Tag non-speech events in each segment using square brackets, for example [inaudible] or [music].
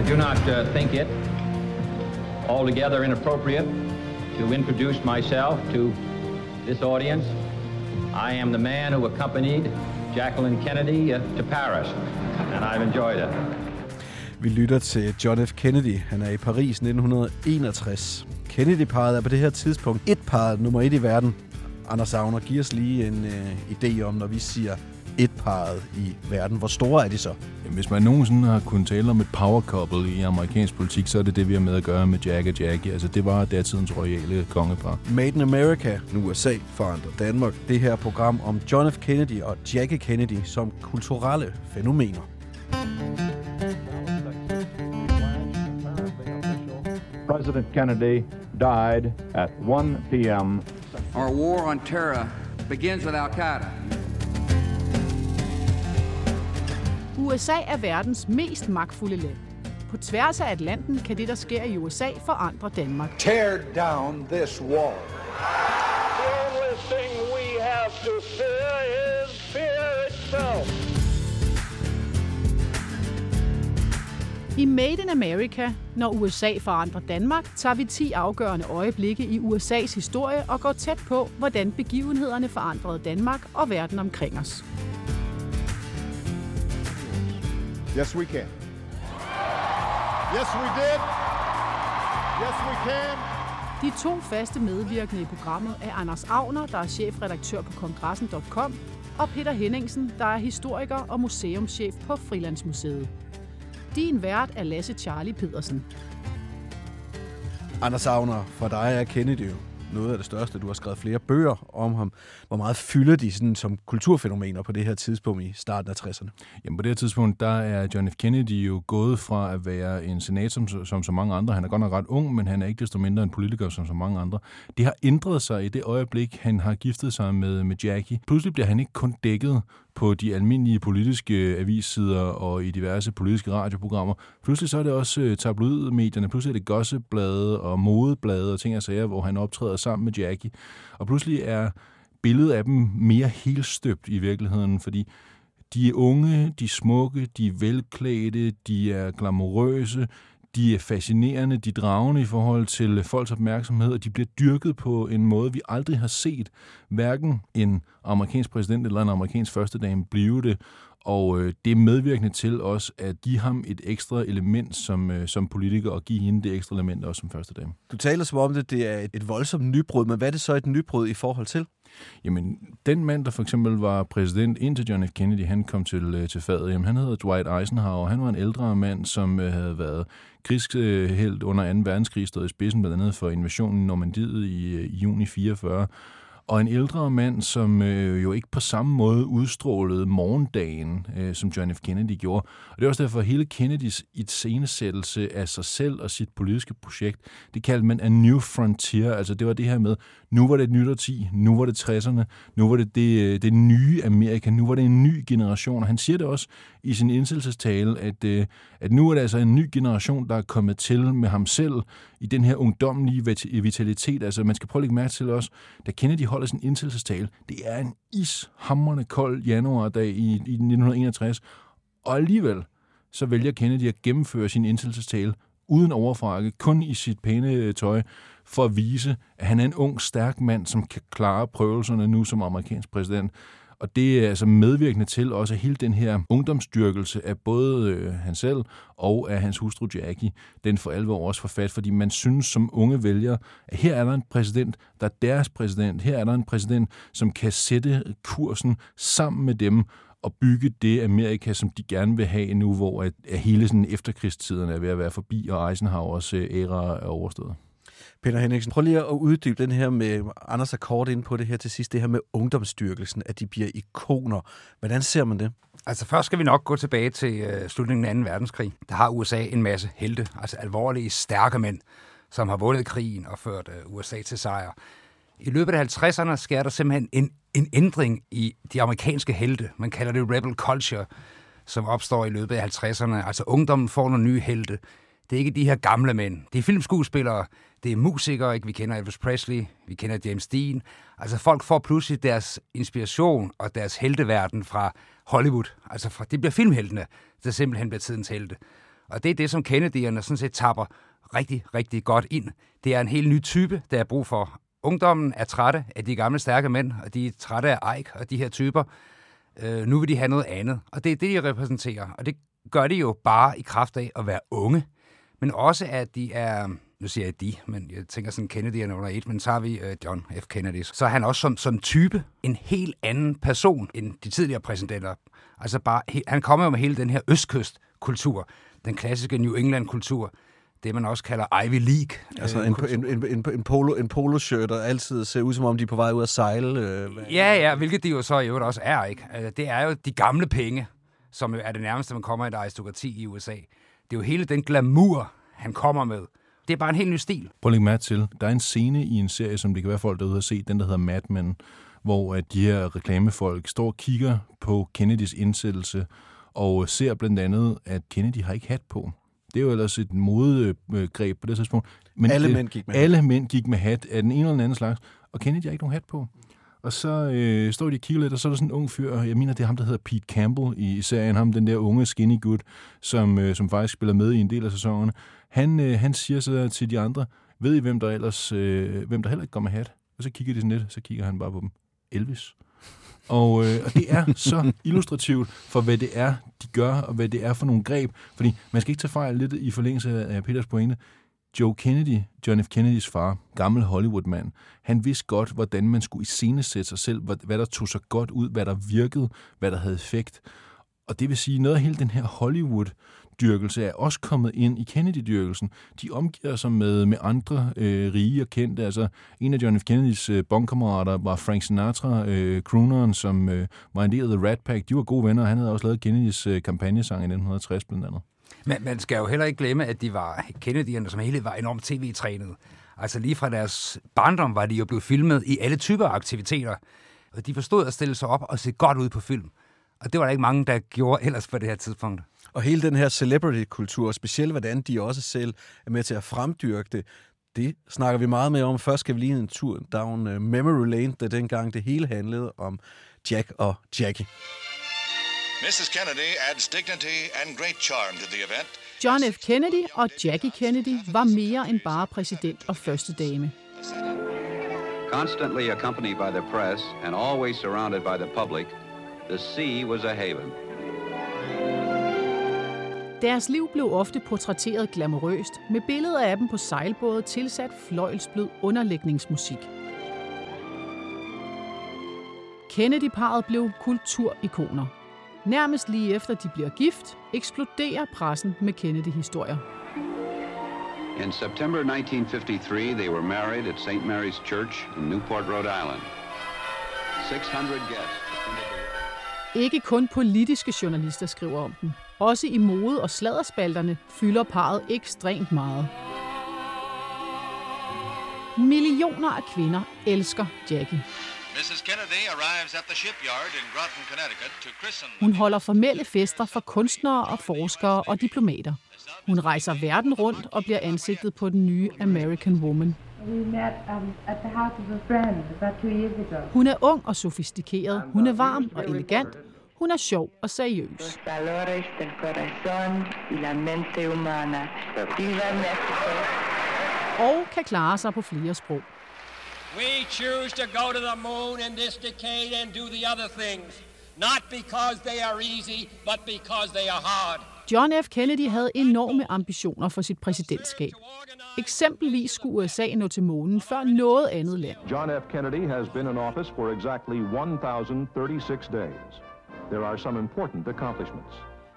I do not uh, think it altogether inappropriate to introduce myself to this audience. I am the man who accompanied Jacqueline Kennedy uh, to Paris, and I've enjoyed it. Vi lytter til John F. Kennedy. Han er i Paris 1961. Kennedy-paret er på det her tidspunkt et par nummer et i verden. Anders Agner, giv os lige en øh, idé om, når vi siger et parret i verden. Hvor store er de så? Jamen, hvis man nogensinde har kunnet tale om et power couple i amerikansk politik, så er det det, vi har med at gøre med Jack og Jackie. Altså, det var datidens royale kongepar. Made in America, nu USA forandrer Danmark. Det her program om John F. Kennedy og Jackie Kennedy som kulturelle fænomener. President Kennedy died at 1 p.m. Our war on terror begins with Al USA er verdens mest magtfulde land. På tværs af Atlanten kan det, der sker i USA, forandre Danmark. Tear down this wall. The only thing we have to fear is fear itself. I Made in America, når USA forandrer Danmark, tager vi 10 afgørende øjeblikke i USA's historie og går tæt på, hvordan begivenhederne forandrede Danmark og verden omkring os. Yes, we can. Yes, we did. Yes, we can. De to faste medvirkende i programmet er Anders Agner, der er chefredaktør på kongressen.com, og Peter Henningsen, der er historiker og museumschef på Frilandsmuseet. Din vært er Lasse Charlie Pedersen. Anders Agner, for dig er Kennedy jo noget af det største. Du har skrevet flere bøger om ham. Hvor meget fylder de sådan, som kulturfænomener på det her tidspunkt i starten af 60'erne? Jamen på det her tidspunkt, der er John F. Kennedy jo gået fra at være en senator som, som så mange andre. Han er godt nok ret ung, men han er ikke desto mindre en politiker som så mange andre. Det har ændret sig i det øjeblik, han har giftet sig med, med Jackie. Pludselig bliver han ikke kun dækket på de almindelige politiske avissider og i diverse politiske radioprogrammer. Pludselig så er det også øh, tabloidmedierne, pludselig er det gossipblade og modeblade og ting og sager, hvor han optræder sammen med Jackie. Og pludselig er billedet af dem mere helstøbt i virkeligheden, fordi de er unge, de er smukke, de er velklædte, de er glamourøse, de er fascinerende, de er dragende i forhold til folks opmærksomhed, og de bliver dyrket på en måde, vi aldrig har set hverken en amerikansk præsident eller en amerikansk førstedame blive det. Og øh, det er medvirkende til os at give ham et ekstra element som, øh, som politiker, og give hende det ekstra element også som første dame. Du taler som om det, det er et, et voldsomt nybrud, men hvad er det så et nybrud i forhold til? Jamen, den mand, der for eksempel var præsident indtil John F. Kennedy, han kom til, øh, til fadet, jamen, han hedder Dwight Eisenhower. Han var en ældre mand, som øh, havde været krigshelt under 2. verdenskrig, stod i spidsen blandt andet for invasionen i Normandiet i, øh, i juni 44 og en ældre mand, som øh, jo ikke på samme måde udstrålede morgendagen, øh, som John F. Kennedy gjorde. Og det er også derfor, at hele Kennedys iscenesættelse af sig selv og sit politiske projekt, det kaldte man A New Frontier. Altså det var det her med, nu var det et nyt årti, nu var det 60'erne, nu var det det, øh, det nye Amerika, nu var det en ny generation. Og han siger det også i sin indsættelsestale, at, øh, at nu er det altså en ny generation, der er kommet til med ham selv i den her ungdomlige vitalitet. Altså man skal prøve at lægge mærke til også, da Kennedy holder sin indsættelsestale, det er en ishamrende kold januardag i, i 1961, og alligevel så vælger Kennedy at gennemføre sin indsættelsestale uden overfrakke, kun i sit pæne øh, tøj, for at vise, at han er en ung, stærk mand, som kan klare prøvelserne nu som amerikansk præsident. Og det er altså medvirkende til også hele den her ungdomsstyrkelse af både øh, han selv og af hans hustru Jackie, den for alvor også forfat, fordi man synes som unge vælger, at her er der en præsident, der er deres præsident, her er der en præsident, som kan sætte kursen sammen med dem, og bygge det Amerika, som de gerne vil have nu, hvor at, at hele sådan efterkrigstiden er ved at være forbi, og Eisenhowers øh, æra er overstået. Peter Henriksen, prøv lige at uddybe den her med, Anders er kort ind på det her til sidst, det her med ungdomsstyrkelsen, at de bliver ikoner. Hvordan ser man det? Altså først skal vi nok gå tilbage til øh, slutningen af 2. verdenskrig. Der har USA en masse helte, altså alvorlige, stærke mænd, som har vundet krigen og ført øh, USA til sejr. I løbet af 50'erne sker der simpelthen en, en ændring i de amerikanske helte. Man kalder det rebel culture, som opstår i løbet af 50'erne. Altså ungdommen får nogle nye helte. Det er ikke de her gamle mænd. Det er filmskuespillere, det er musikere, ikke? Vi kender Elvis Presley, vi kender James Dean. Altså folk får pludselig deres inspiration og deres helteverden fra Hollywood. Altså fra, det bliver filmheltene, der simpelthen bliver tidens helte. Og det er det, som Kennedy'erne sådan set tapper rigtig, rigtig godt ind. Det er en helt ny type, der er brug for. Ungdommen er trætte af de gamle stærke mænd, og de er trætte af Ike og de her typer. Øh, nu vil de have noget andet, og det er det, de repræsenterer. Og det gør de jo bare i kraft af at være unge, men også at de er nu siger jeg de, men jeg tænker sådan Kennedy er under et, men så har vi uh, John F. Kennedy. Så er han også som, som type en helt anden person end de tidligere præsidenter. Altså bare, he, han kommer jo med hele den her østkystkultur, den klassiske New England-kultur, det man også kalder Ivy League. Altså en, en, en, en, en, polo, en poloshirt, der altid ser ud som om, de er på vej ud at sejle. Øh, ja, ja, hvilket de jo så i øvrigt også er, ikke? Altså, det er jo de gamle penge, som er det nærmeste, man kommer i et aristokrati i USA. Det er jo hele den glamour, han kommer med. Det er bare en helt ny stil. Prøv at lægge mærke til, der er en scene i en serie, som det kan være folk derude har set, den der hedder Mad Men, hvor at de her reklamefolk står og kigger på Kennedys indsættelse, og ser blandt andet, at Kennedy har ikke hat på. Det er jo ellers et modegreb på det tidspunkt. Men alle det, mænd gik med Alle hat. mænd gik med hat af den ene eller den anden slags, og Kennedy har ikke nogen hat på. Og så øh, står de og kigger lidt, og så er der sådan en ung fyr, jeg mener, det er ham, der hedder Pete Campbell i serien, ham den der unge skinny gut, som, øh, som faktisk spiller med i en del af sæsonerne. Han, øh, han siger så til de andre, ved I, hvem der ellers, øh, hvem der heller ikke går med hat? Og så kigger de sådan lidt, så kigger han bare på dem. Elvis. Og, øh, og det er så illustrativt for, hvad det er, de gør, og hvad det er for nogle greb. Fordi man skal ikke tage fejl lidt i forlængelse af Peters pointe. Joe Kennedy, John F. Kennedys far, gammel Hollywoodmand, han vidste godt, hvordan man skulle iscenesætte sig selv, hvad der tog sig godt ud, hvad der virkede, hvad der havde effekt. Og det vil sige, noget af hele den her Hollywood dyrkelse er også kommet ind i Kennedy-dyrkelsen. De omgiver sig med, med andre øh, rige og kendte. Altså, en af John F. Kennedys øh, bondkammerater var Frank Sinatra, øh, crooneren, som øh, var en del af The Rat Pack. De var gode venner, og han havde også lavet Kennedys øh, kampagnesang i 1960 blandt andet. Men man skal jo heller ikke glemme, at de var Kennedy'erne, som hele var enormt tv-trænet. Altså lige fra deres barndom var de jo blevet filmet i alle typer af aktiviteter. Og de forstod at stille sig op og se godt ud på film. Og det var der ikke mange, der gjorde ellers på det her tidspunkt. Og hele den her celebrity-kultur, specielt hvordan de også selv er med til at fremdyrke det, det snakker vi meget mere om. Først skal vi lige en tur down øh, memory lane, da dengang det hele handlede om Jack og Jackie. Mrs. Kennedy adds dignity and great charm to the event. John F. Kennedy og Jackie Kennedy var mere end bare præsident og første dame. Constantly accompanied by the press and always surrounded by the public, the sea was a haven. Deres liv blev ofte portrætteret glamourøst, med billeder af dem på sejlbåde tilsat fløjlsblød underlægningsmusik. Kennedy-paret blev kulturikoner. Nærmest lige efter de bliver gift, eksploderer pressen med Kennedy-historier. In September 1953, they were married at St. Mary's Church in Newport, Rhode Island. 600 guests. Ikke kun politiske journalister skriver om dem. Også i mode- og sladderspalterne fylder parret ekstremt meget. Millioner af kvinder elsker Jackie. Mrs. Kennedy arrives at the shipyard in Groton, Connecticut to christen... Hun holder formelle fester for kunstnere og forskere og diplomater. Hun rejser verden rundt og bliver ansigtet på den nye American Woman. Um. Hun er ung og sofistikeret. Hun er varm og elegant. Hun er sjov og seriøs. Og kan klare sig på flere sprog. We choose to go to the moon in this decade and do the other things. Not because they are easy, but because they are hard. John F. Kennedy havde enorme ambitioner for sit præsidentskab. Eksempelvis skulle USA nå til månen før noget andet land. John F. Kennedy has been in office for exactly 1,036 days. There are some important accomplishments.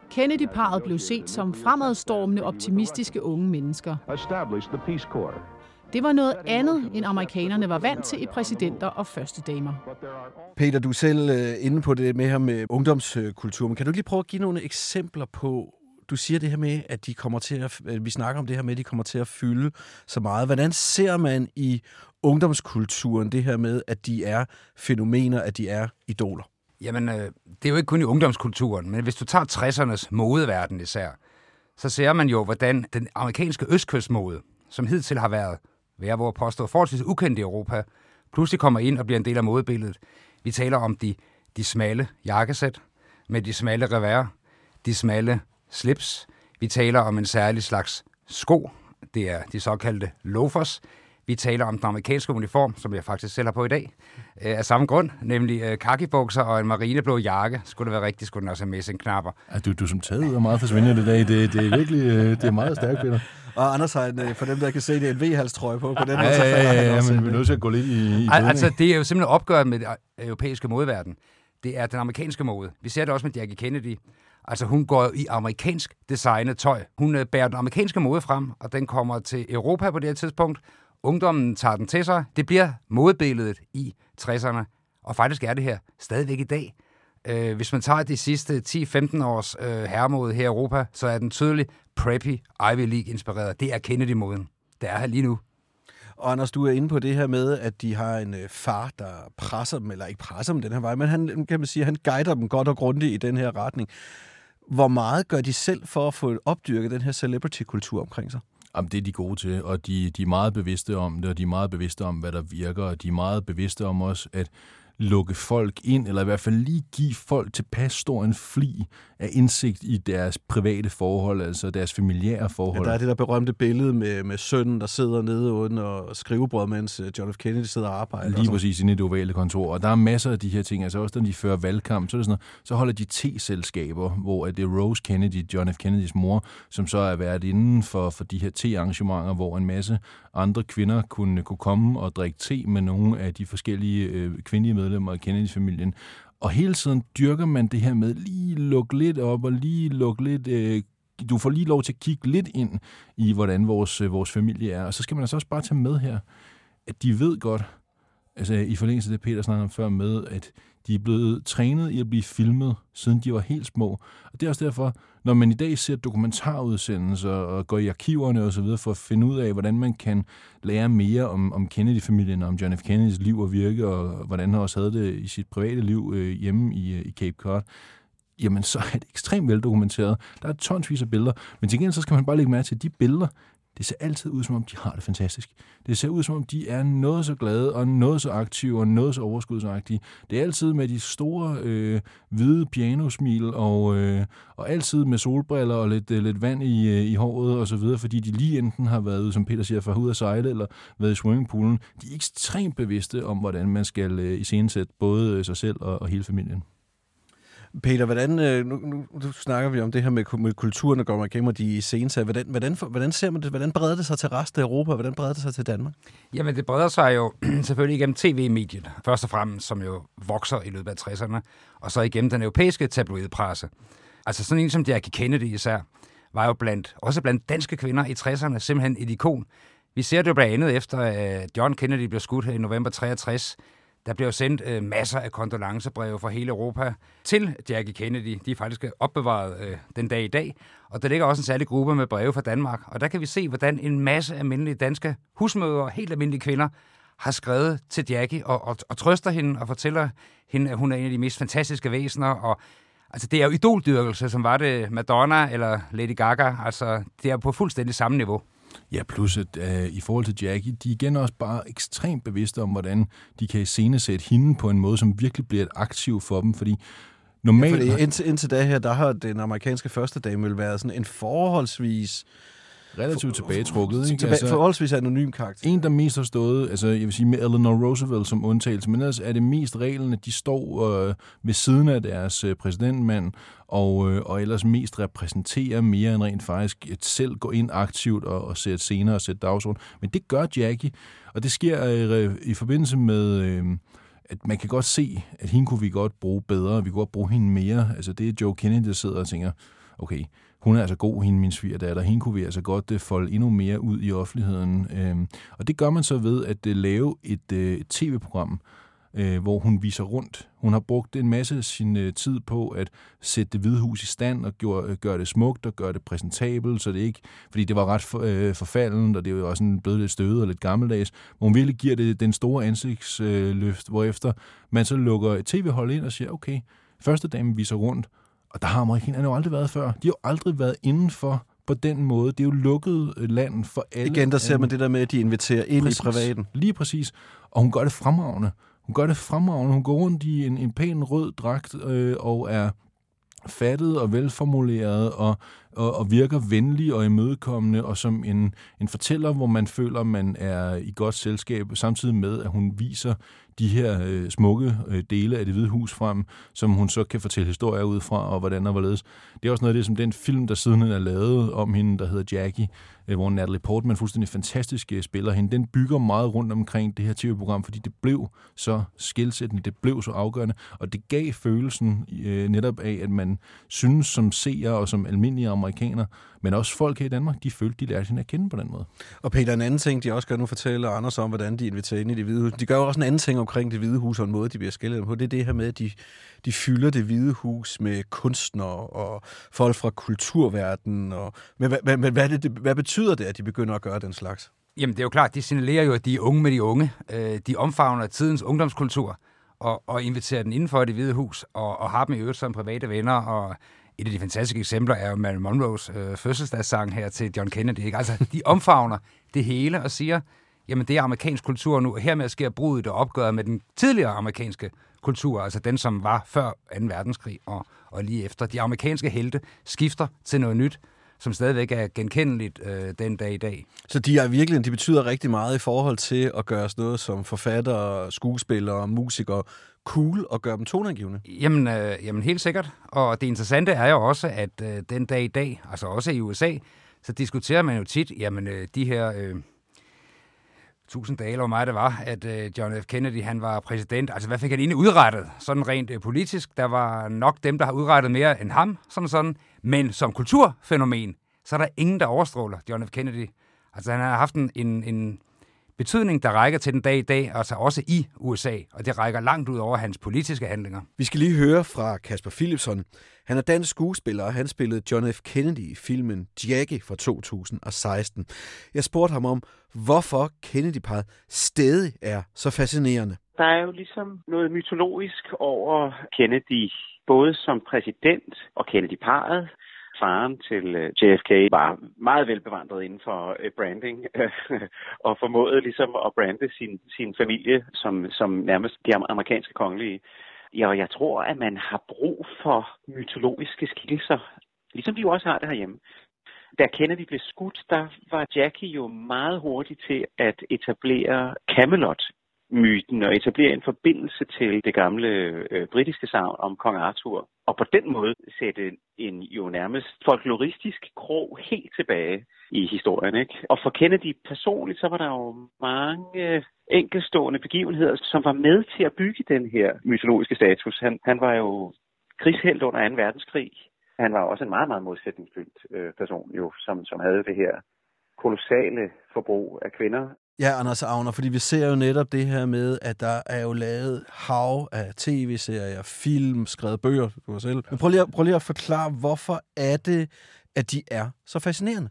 Kennedy-paret blev set som fremadstormende, optimistiske unge mennesker. Established the Peace Corps. Det var noget andet, end amerikanerne var vant til i præsidenter og førstedamer. Peter, du er selv øh, inde på det med her med ungdomskultur, men kan du lige prøve at give nogle eksempler på, du siger det her med, at de kommer til at, vi snakker om det her med, at de kommer til at fylde så meget. Hvordan ser man i ungdomskulturen det her med, at de er fænomener, at de er idoler? Jamen, øh, det er jo ikke kun i ungdomskulturen, men hvis du tager 60'ernes modeverden især, så ser man jo, hvordan den amerikanske østkystmode, som hidtil har været, hver jeg våger påstå, forholdsvis ukendt i Europa, pludselig kommer ind og bliver en del af modebilledet. Vi taler om de, de smalle jakkesæt med de smalle revær, de smalle slips. Vi taler om en særlig slags sko. Det er de såkaldte loafers. Vi taler om den amerikanske uniform, som jeg faktisk selv har på i dag, øh, af samme grund, nemlig øh, kakibukser og en marineblå jakke. Skulle det være rigtigt, skulle den også have messingknapper. Ja, du, du som taget ud er meget forsvindende i dag. Det, det er virkelig øh, det er meget stærkt, Peter. Og Anders har en, øh, for dem, der kan se det, en V-halstrøje på. På den Ja, måde, så ja, ja, ja, også men vi er nødt til at gå lidt i, i Al- altså, det er jo simpelthen opgøret med den europæiske modeverden. Det er den amerikanske mode. Vi ser det også med Jackie Kennedy. Altså, hun går i amerikansk designet tøj. Hun øh, bærer den amerikanske mode frem, og den kommer til Europa på det her tidspunkt. Ungdommen tager den til sig. Det bliver modebilledet i 60'erne. Og faktisk er det her stadigvæk i dag. Øh, hvis man tager de sidste 10-15 års øh, herremode her i Europa, så er den tydeligt preppy, Ivy League-inspireret. Det er Kennedy-moden. Det er her lige nu. Og Anders, du er inde på det her med, at de har en øh, far, der presser dem, eller ikke presser dem den her vej, men han, kan man sige, han guider dem godt og grundigt i den her retning. Hvor meget gør de selv for at få opdyrket den her celebrity-kultur omkring sig? Jamen, det er de gode til, og de, de er meget bevidste om det, og de er meget bevidste om, hvad der virker, og de er meget bevidste om også at lukke folk ind, eller i hvert fald lige give folk tilpas stor en fli af indsigt i deres private forhold, altså deres familiære Ja, forhold. der er det der berømte billede med, med sønnen, der sidder nede under skrivebordet, mens øh, John F. Kennedy sidder og arbejder. og Lige præcis inde i det ovale kontor. Og der er masser af de her ting. Altså også når de fører valgkamp, så, er det sådan noget, så holder de te-selskaber, hvor at det er Rose Kennedy, John F. Kennedys mor, som så er været inden for, for de her te-arrangementer, hvor en masse andre kvinder kunne, kunne komme og drikke te med nogle af de forskellige øh, kvindelige medlemmer af Kennedys familien. Og hele tiden dyrker man det her med lige lukke lidt op og lige lukke lidt... Øh, du får lige lov til at kigge lidt ind i, hvordan vores, øh, vores familie er. Og så skal man altså også bare tage med her, at de ved godt, altså i forlængelse af det, Peter snakkede om før med, at de er blevet trænet i at blive filmet, siden de var helt små. Og det er også derfor, når man i dag ser dokumentarudsendelser og går i arkiverne og så videre for at finde ud af, hvordan man kan lære mere om, om Kennedy-familien om John F. Kennedys liv og virke, og hvordan han også havde det i sit private liv øh, hjemme i, øh, i Cape Cod, jamen så er det ekstremt veldokumenteret. Der er tonsvis af billeder, men til gengæld så skal man bare lægge mærke til, at de billeder, det ser altid ud, som om de har det fantastisk. Det ser ud, som om de er noget så glade, og noget så aktive, og noget så overskudsagtige. Det er altid med de store, øh, hvide pianosmil, og, øh, og altid med solbriller og lidt, øh, lidt vand i, øh, i håret og så videre, fordi de lige enten har været, som Peter siger, for ud at sejle, eller været i swimmingpoolen. De er ekstremt bevidste om, hvordan man skal øh, iscenesætte både øh, sig selv og, og hele familien. Peter, hvordan, øh, nu, nu, nu snakker vi om det her med, med kulturen, der går man igennem, og de scener. Hvordan, hvordan, hvordan ser man det? Hvordan breder det sig til resten af Europa? Hvordan breder det sig til Danmark? Jamen, det breder sig jo [clears throat] selvfølgelig igennem tv-mediet, først og fremmest, som jo vokser i løbet af 60'erne, og så igennem den europæiske tabloidpresse. Altså sådan en som Jackie Kennedy især, var jo blandt, også blandt danske kvinder i 60'erne simpelthen et ikon. Vi ser det jo blandt andet efter, at John Kennedy blev skudt her i november 63. Der blev sendt øh, masser af kondolencebreve fra hele Europa til Jackie Kennedy. De er faktisk opbevaret øh, den dag i dag. Og der ligger også en særlig gruppe med breve fra Danmark. Og der kan vi se, hvordan en masse almindelige danske husmødre, helt almindelige kvinder, har skrevet til Jackie og, og, og trøster hende og fortæller hende, at hun er en af de mest fantastiske væsener. Og, altså, det er jo idoldyrkelse, som var det Madonna eller Lady Gaga. Altså, det er på fuldstændig samme niveau. Ja, plus at øh, i forhold til Jackie, de er igen også bare ekstremt bevidste om, hvordan de kan iscenesætte hende på en måde, som virkelig bliver et aktiv for dem, fordi normalt... Ja, fordi indtil, indtil da her, der har den amerikanske første dame vel været sådan en forholdsvis... Relativt tilbagetrukket, ikke? Tilba- forholdsvis anonym karakter. En, der mest har stået, altså jeg vil sige med Eleanor Roosevelt som undtagelse, men ellers er det mest reglen, at de står øh, ved siden af deres øh, præsidentmand, og, øh, og ellers mest repræsenterer mere end rent faktisk et selv gå ind aktivt og, og sætte scener og sætte dagsorden. Men det gør Jackie, og det sker øh, i forbindelse med... Øh, at man kan godt se, at hende kunne vi godt bruge bedre, vi kunne godt bruge hende mere. Altså det er Joe Kennedy, der sidder og tænker, okay, hun er altså god, hende min svigerdatter, hende kunne vi altså godt uh, folde endnu mere ud i offentligheden. Øhm, og det gør man så ved at uh, lave et, uh, et tv-program, uh, hvor hun viser rundt. Hun har brugt en masse af sin uh, tid på at sætte det hvide hus i stand og gøre uh, det smukt og gøre det præsentabelt, så det ikke, fordi det var ret for, uh, forfaldent, og det er jo også blevet lidt støvet og lidt gammeldags, hvor hun virkelig giver det den store ansigtsløft, uh, hvorefter man så lukker et tv-hold ind og siger, okay, første dame viser rundt, og der har amerikanerne jo aldrig været før. De har jo aldrig været indenfor på den måde. Det er jo lukket land for alle. Igen, der ser man det der med, at de inviterer ind præcis, i privaten. Lige præcis. Og hun gør det fremragende. Hun gør det fremragende. Hun går rundt i en, en pæn rød dragt øh, og er fattet og velformuleret og og, og virker venlig og imødekommende, og som en, en fortæller, hvor man føler, man er i godt selskab, samtidig med, at hun viser de her øh, smukke øh, dele af det hvide hus frem, som hun så kan fortælle historier ud fra, og hvordan og hvorledes. Det er også noget af det, som den film, der siden er lavet om hende, der hedder Jackie, øh, hvor Natalie Portman fuldstændig fantastisk øh, spiller hende, den bygger meget rundt omkring det her tv-program, fordi det blev så skilsættende, det blev så afgørende, og det gav følelsen øh, netop af, at man synes som seer og som almindelige amerikaner, men også folk her i Danmark, de følte, de lærte hende at kende på den måde. Og Peter, en anden ting, de også gør nu fortæller Anders om, hvordan de inviterer ind i det hvide hus. De gør jo også en anden ting omkring det hvide hus, og en måde, de bliver skældet på. Det er det her med, at de, de fylder det hvide hus med kunstnere og folk fra kulturverdenen. Og, men hvad, hvad, hvad, det, hvad betyder det, at de begynder at gøre den slags? Jamen, det er jo klart, de signalerer jo, at de er unge med de unge. Øh, de omfavner tidens ungdomskultur og, og inviterer den indenfor det hvide hus, og, og har dem i øvrigt som private venner, og et af de fantastiske eksempler er jo Marilyn Monroes øh, fødselsdagssang her til John Kennedy. Ikke? Altså, de omfavner det hele og siger, jamen det er amerikansk kultur nu, og hermed sker brudet og opgøret med den tidligere amerikanske kultur, altså den, som var før 2. verdenskrig og, og lige efter. De amerikanske helte skifter til noget nyt, som stadigvæk er genkendeligt øh, den dag i dag. Så de er virkelig, de betyder rigtig meget i forhold til at gøre sådan noget som forfattere, skuespillere, musikere cool og gøre dem tonangivende? Jamen, øh, jamen helt sikkert. Og det interessante er jo også, at øh, den dag i dag, altså også i USA, så diskuterer man jo tit, jamen øh, de her... Øh, tusind dage, eller hvor meget det var, at øh, John F. Kennedy han var præsident. Altså, hvad fik han egentlig udrettet? Sådan rent øh, politisk. Der var nok dem, der har udrettet mere end ham, som sådan. Men som kulturfænomen, så er der ingen, der overstråler John F. Kennedy. Altså, han har haft en, en, en betydning, der rækker til den dag i dag, altså også i USA, og det rækker langt ud over hans politiske handlinger. Vi skal lige høre fra Kasper Philipson. Han er dansk skuespiller, og han spillede John F. Kennedy i filmen Jackie fra 2016. Jeg spurgte ham om, hvorfor Kennedy-paret stadig er så fascinerende. Der er jo ligesom noget mytologisk over Kennedy, både som præsident og Kennedy-paret, faren til øh, JFK var meget velbevandret inden for øh, branding [laughs] og formåede ligesom at brande sin, sin familie som, som nærmest de amerikanske kongelige. Ja, og jeg tror, at man har brug for mytologiske skikkelser, ligesom vi jo også har det herhjemme. Da Kennedy blev skudt, der var Jackie jo meget hurtig til at etablere Camelot myten og etablere en forbindelse til det gamle øh, britiske savn om kong Arthur. Og på den måde sætte en jo nærmest folkloristisk krog helt tilbage i historien. Ikke? Og for Kennedy personligt, så var der jo mange enkelstående begivenheder, som var med til at bygge den her mytologiske status. Han, han var jo krigshelt under 2. verdenskrig. Han var også en meget, meget modsætningsfyldt øh, person, jo, som, som havde det her kolossale forbrug af kvinder, Ja, Anders Agner, fordi vi ser jo netop det her med, at der er jo lavet hav af tv-serier, film, skrevet bøger, du har selv. Men prøv lige, prøv lige at forklare, hvorfor er det, at de er så fascinerende?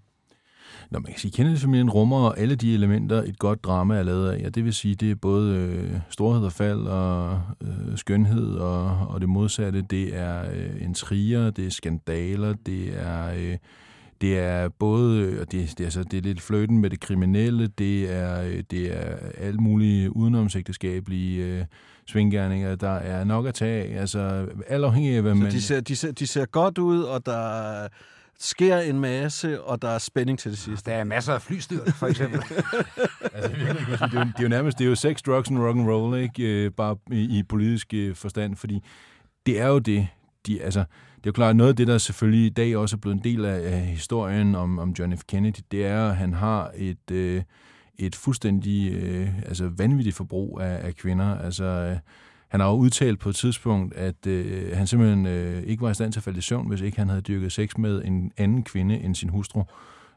Nå, man kan sige, Kennedy-familien rummer alle de elementer, et godt drama er lavet af. Ja, det vil sige, det er både øh, storhed og fald og øh, skønhed og, og det modsatte. Det er øh, intriger, det er skandaler, det er... Øh, det er både, og det, det, er, altså, det er lidt fløten med det kriminelle, det er, det er alle mulige udenomsægteskabelige øh, svinggærninger, der er nok at tage af. Altså, alt afhængig af, hvad Så man... de ser, de, ser, de ser godt ud, og der sker en masse, og der er spænding til det sidste. Der er masser af flystyr, for eksempel. [laughs] altså, det, er jo, det, er jo nærmest det er jo sex, drugs and rock and roll, ikke? Øh, bare i, i politisk øh, forstand, fordi det er jo det, de, altså, det er jo klart, noget af det, der selvfølgelig i dag også er blevet en del af, af historien om, om John F. Kennedy, det er, at han har et, øh, et fuldstændig øh, altså vanvittigt forbrug af, af kvinder. Altså, øh, han har jo udtalt på et tidspunkt, at øh, han simpelthen øh, ikke var i stand til at falde i søvn, hvis ikke han havde dyrket sex med en anden kvinde end sin hustru.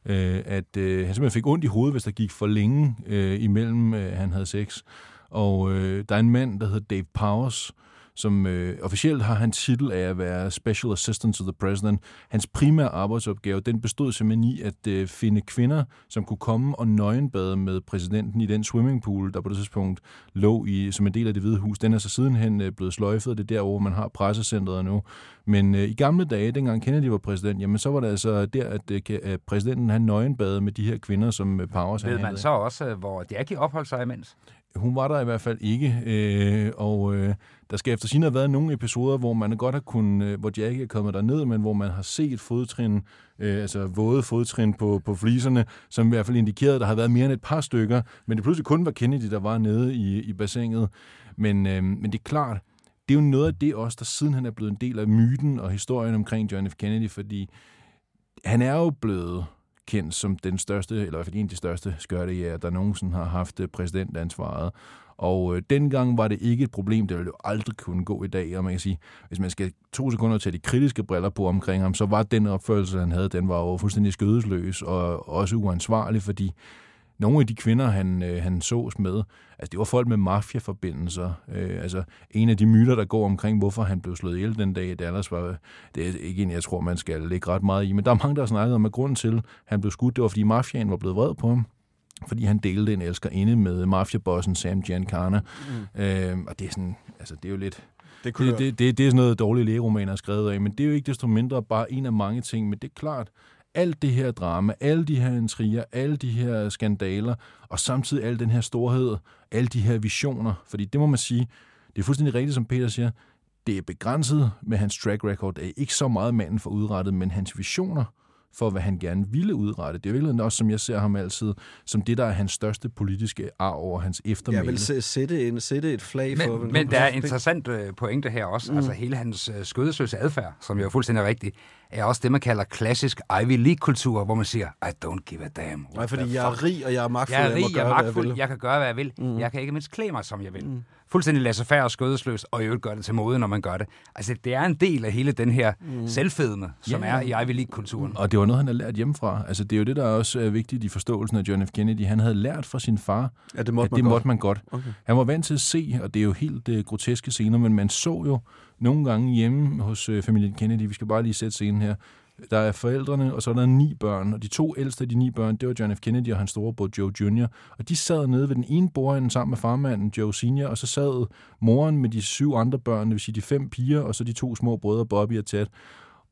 Øh, at øh, han simpelthen fik ondt i hovedet, hvis der gik for længe øh, imellem, øh, han havde sex. Og øh, der er en mand, der hedder Dave Powers, som øh, officielt har han titel af at være Special Assistant to the President. Hans primære arbejdsopgave, den bestod simpelthen i at øh, finde kvinder, som kunne komme og nøgenbade med præsidenten i den swimmingpool, der på det tidspunkt lå i, som en del af det hvide hus. Den er så sidenhen øh, blevet sløjfet, det er derovre, man har pressecentret nu. Men øh, i gamle dage, dengang Kennedy var præsident, jamen så var det altså der, at øh, præsidenten han nøgenbade med de her kvinder, som øh, Powers Ved man så også, hvor Jackie opholdt sig imens? Hun var der i hvert fald ikke, øh, og øh, der skal efter sin have været nogle episoder, hvor man godt har kunnet, øh, hvor Jackie er kommet derned, men hvor man har set fodtrin, øh, altså våde fodtrin på, på fliserne, som i hvert fald indikerede, at der har været mere end et par stykker, men det pludselig kun var Kennedy, der var nede i, i bassinet. Men, øh, men det er klart, det er jo noget af det også, der siden han er blevet en del af myten og historien omkring John F. Kennedy, fordi han er jo blevet kendt som den største, eller i hvert fald en af de største skørtejæger, der nogensinde har haft øh, præsidentansvaret. Og øh, dengang var det ikke et problem, det ville jo aldrig kunne gå i dag. Og man kan sige, hvis man skal to sekunder tage de kritiske briller på omkring ham, så var den opførsel, han havde, den var jo fuldstændig skødesløs og også uansvarlig, fordi nogle af de kvinder, han, øh, han sås med, altså det var folk med mafiaforbindelser. Øh, altså en af de myter, der går omkring, hvorfor han blev slået ihjel den dag, det ellers var, det er ikke en, jeg tror, man skal lægge ret meget i, men der er mange, der har snakket om, at grunden til, at han blev skudt, det var, fordi mafiaen var blevet vred på ham fordi han delte en elskerinde med mafiabossen Sam Giancana. Mm. Øh, og det er sådan, altså det er jo lidt... Det, det, det, det, det er sådan noget dårligt lægeroman er skrevet af, men det er jo ikke desto mindre bare en af mange ting, men det er klart, alt det her drama, alle de her intriger, alle de her skandaler, og samtidig al den her storhed, alle de her visioner, fordi det må man sige, det er fuldstændig rigtigt, som Peter siger, det er begrænset med hans track record, det er ikke så meget manden for udrettet, men hans visioner, for, hvad han gerne ville udrette. Det er virkelig også, som jeg ser ham altid, som det, der er hans største politiske arv over hans eftermæle. Jeg vil sætte, en, sætte et flag men, for... Men der er interessant øh, pointe her også. Mm. Altså hele hans øh, skødesløse adfærd, som jo er fuldstændig rigtig, er også det, man kalder klassisk Ivy League-kultur, hvor man siger, I don't give a damn. Nej, fordi jeg er rig, og jeg er magtfuld. Jeg er rig, jeg, jeg er magtfuld, jeg, jeg kan gøre, hvad jeg vil. Mm. Jeg kan ikke mindst klæde mig, som jeg vil. Mm fuldstændig laissez og skødesløs, og i øvrigt gør det til mode, når man gør det. Altså, det er en del af hele den her mm. selvfedme, som ja, er i Ivy League-kulturen. Og det var noget, han har lært hjemmefra. Altså, det er jo det, der også er vigtigt i forståelsen af John F. Kennedy. Han havde lært fra sin far, ja, det måtte at man det godt. måtte man godt. Okay. Han var vant til at se, og det er jo helt uh, groteske scener, men man så jo nogle gange hjemme hos øh, familien Kennedy, vi skal bare lige sætte scenen her, der er forældrene, og så er der ni børn. Og de to ældste af de ni børn, det var John F. Kennedy og hans storebror Joe Jr. Og de sad nede ved den ene bordende sammen med farmanden Joe Sr., og så sad moren med de syv andre børn, det vil sige de fem piger, og så de to små brødre Bobby og Ted.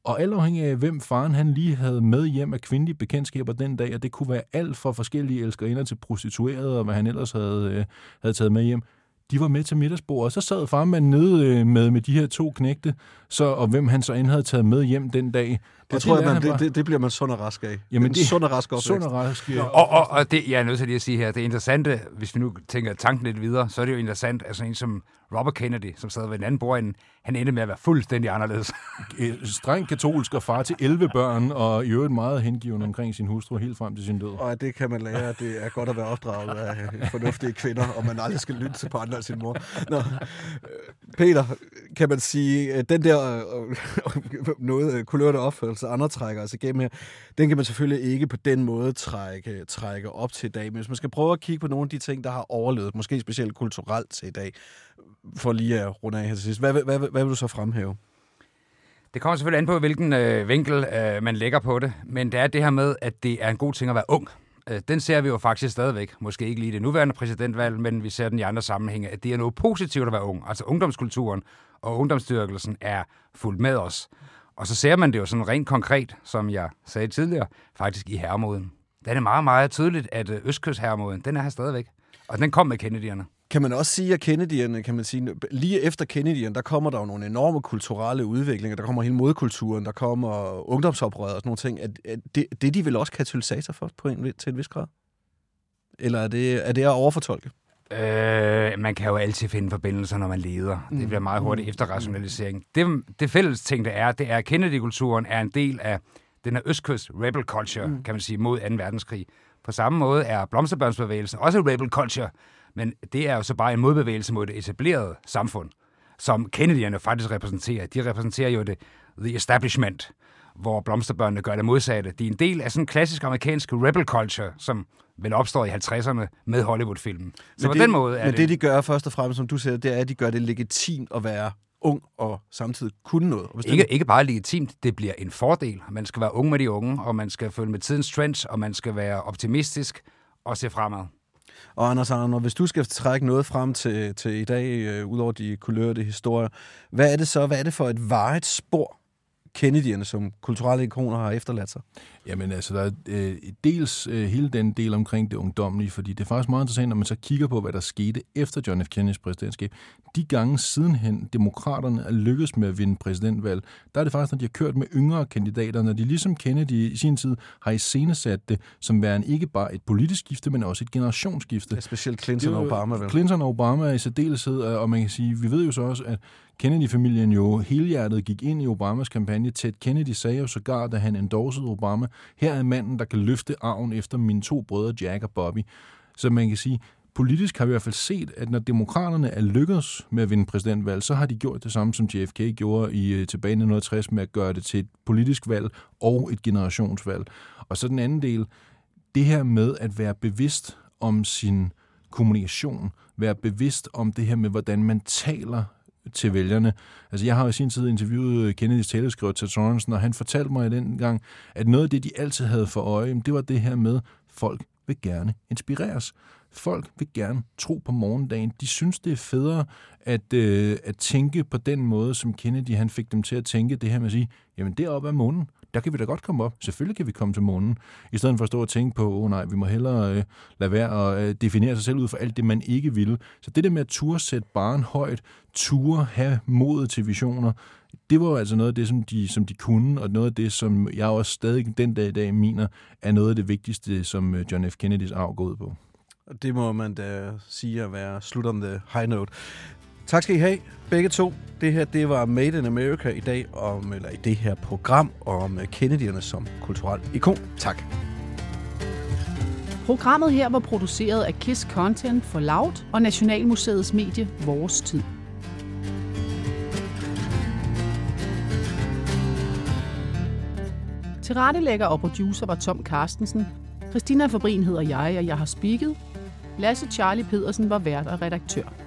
Og alt afhængig af, hvem faren han lige havde med hjem af kvindelige bekendtskaber den dag, og det kunne være alt fra forskellige elskerinder til prostituerede, og hvad han ellers havde, øh, havde taget med hjem, de var med til middagsbordet, og så sad farmanden nede øh, med, med de her to knægte, så, og hvem han så end havde taget med hjem den dag. Det, tror jeg, man, det, det, det bliver man sund og rask af. Jamen, det, sund og rask opvækst. Sund og rask, ja. Og, og, og det, jeg er nødt til lige at sige her, det interessante, hvis vi nu tænker tanken lidt videre, så er det jo interessant, at sådan en som Robert Kennedy, som sad ved en anden bordende, han endte med at være fuldstændig anderledes. [laughs] Streng katolsk og far til 11 børn, og i øvrigt meget hengiven omkring sin hustru helt frem til sin død. Og det kan man lære, at det er godt at være opdraget af fornuftige kvinder, og man aldrig skal lytte til på andre af sin mor. Nå. Peter, kan man sige, den der øh, [laughs] noget kulørte opførelse, Altså andre trækker os igennem her, den kan man selvfølgelig ikke på den måde trække, trække op til i dag. Men hvis man skal prøve at kigge på nogle af de ting, der har overlevet, måske specielt kulturelt til i dag, for lige at runde af her til sidst. Hvad, hvad, hvad, hvad vil du så fremhæve? Det kommer selvfølgelig an på, hvilken øh, vinkel øh, man lægger på det, men det er det her med, at det er en god ting at være ung. Øh, den ser vi jo faktisk stadigvæk, måske ikke lige i det nuværende præsidentvalg, men vi ser den i andre sammenhænge, at det er noget positivt at være ung. Altså ungdomskulturen og ungdomsstyrkelsen er fuldt med os. Og så ser man det jo sådan rent konkret, som jeg sagde tidligere, faktisk i herremoden. Der er meget, meget tydeligt, at øh, Østkystherremoden, den er her stadigvæk. Og den kom med Kennedy'erne. Kan man også sige, at Kennedy'erne, kan man sige, lige efter Kennedy'erne, der kommer der jo nogle enorme kulturelle udviklinger. Der kommer hele modkulturen, der kommer ungdomsoprøret og sådan nogle ting. Er, er det, det de vil også katalysator for på en, til en vis grad? Eller er det, er det at overfortolke? Øh, man kan jo altid finde forbindelser, når man leder. Det bliver meget hurtigt mm. efterrationalisering. Det, det fælles ting, det er, det er, at Kennedy-kulturen er en del af den her østkyst rebel culture, mm. kan man sige, mod 2. verdenskrig. På samme måde er blomsterbørnsbevægelsen også rebel culture, men det er jo så bare en modbevægelse mod det etablerede samfund, som Kennedy'erne faktisk repræsenterer. De repræsenterer jo det the establishment, hvor blomsterbørnene gør det modsatte. De er en del af sådan en klassisk amerikansk rebel culture, som vel opstår i 50'erne med Hollywood-filmen. Så men på det, den måde er men det... det, de gør først og fremmest, som du siger, det er, at de gør det legitimt at være ung og samtidig kunne noget. Og ikke, ikke bare legitimt, det bliver en fordel. Man skal være ung med de unge, og man skal følge med tidens trends, og man skal være optimistisk og se fremad. Og Anders Arnold, hvis du skal trække noget frem til, til i dag, øh, ud over de kulørte historier, hvad er det så, hvad er det for et varet spor, Kennedy'erne som kulturelle ikoner har efterladt sig? Jamen altså, der er øh, dels øh, hele den del omkring det ungdomlige, fordi det er faktisk meget interessant, når man så kigger på, hvad der skete efter John F. Kennedys præsidentskab. De gange sidenhen, demokraterne er lykkedes med at vinde præsidentvalg, der er det faktisk, når de har kørt med yngre kandidater, når de ligesom Kennedy i sin tid har iscenesat det som værende ikke bare et politisk skifte, men også et generationsskifte. Ja, specielt Clinton og Obama. Vel? Clinton og Obama er i særdeleshed, og man kan sige, vi ved jo så også, at Kennedy-familien jo helhjertet gik ind i Obamas kampagne. Ted Kennedy sagde jo sågar, da han endorsede Obama, her er manden, der kan løfte arven efter mine to brødre Jack og Bobby. Så man kan sige, politisk har vi i hvert fald set, at når demokraterne er lykkedes med at vinde præsidentvalg, så har de gjort det samme, som JFK gjorde i øh, tilbage i 1960 med at gøre det til et politisk valg og et generationsvalg. Og så den anden del, det her med at være bevidst om sin kommunikation, være bevidst om det her med, hvordan man taler til vælgerne. Altså, jeg har i sin tid interviewet øh, Kennedys taleskriver Ted Sorensen, og han fortalte mig den gang, at noget af det, de altid havde for øje, det var det her med, folk vil gerne inspireres. Folk vil gerne tro på morgendagen. De synes, det er federe at, øh, at tænke på den måde, som Kennedy han fik dem til at tænke det her med at sige, jamen deroppe er månen, der kan vi da godt komme op. Selvfølgelig kan vi komme til månen. I stedet for at stå og tænke på, åh oh, nej, vi må hellere øh, lade være at øh, definere sig selv ud for alt det, man ikke vil. Så det der med at ture sætte barn højt, ture have modet til visioner, det var jo altså noget af det, som de, som de kunne, og noget af det, som jeg også stadig den dag i dag mener, er noget af det vigtigste, som øh, John F. Kennedys arv går ud på. Det må man da sige at være slut om the high note. Tak skal I have, begge to. Det her, det var Made in America i dag, om, eller i det her program om øh, Kennedy'erne som kulturel ikon. Tak. Programmet her var produceret af KISS Content for Loud og Nationalmuseets medie Vores Tid. Tilrettelægger og producer var Tom Carstensen. Christina Fabrin hedder jeg, og jeg har speaket. Lasse Charlie Pedersen var vært og redaktør.